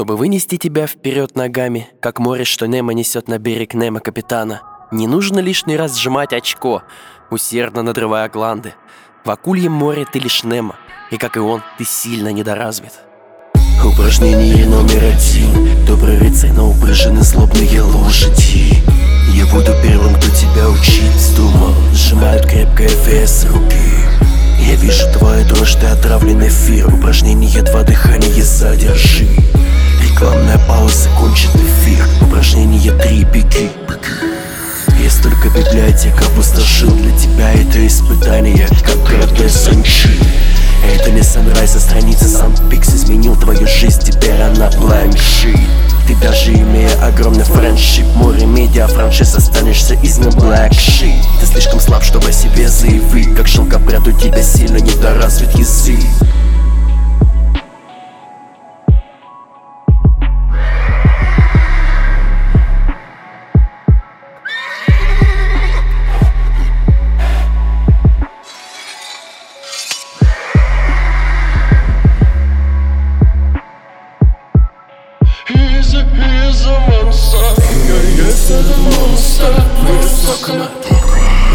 Чтобы вынести тебя вперед ногами, как море, что Немо несет на берег Немо капитана, не нужно лишний раз сжимать очко, усердно надрывая гланды. В акульем море ты лишь Немо, и как и он, ты сильно недоразвит. Упражнение номер один. Добрый рыцарь на упряжены злобные лошади. Я буду первым, кто тебя учит с думом. Сжимают крепко ФС руки. Я вижу твою дрожь, ты отравлен эфир. Упражнение два. Дыхания задержи библиотека опустошил Для тебя это испытание, как грабля санчи. Это не санрайз, а страница сам Пикс изменил твою жизнь, теперь она sheet Ты даже имея огромный френдшип Море медиа франшиз останешься из на black sheet Ты слишком слаб, чтобы о себе заявить Как шелкопряд у тебя сильно недоразвит язык He's a, a monster Я этот монстр Мы из окна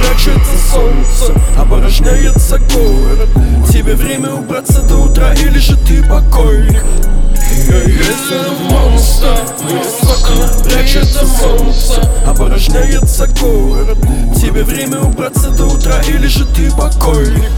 Прячется солнце Опорожняется город Тебе время убраться до утра Или же ты покойник Я есть этот монстр окна Прячется солнце Опорожняется город Тебе время убраться до утра Или же ты покойник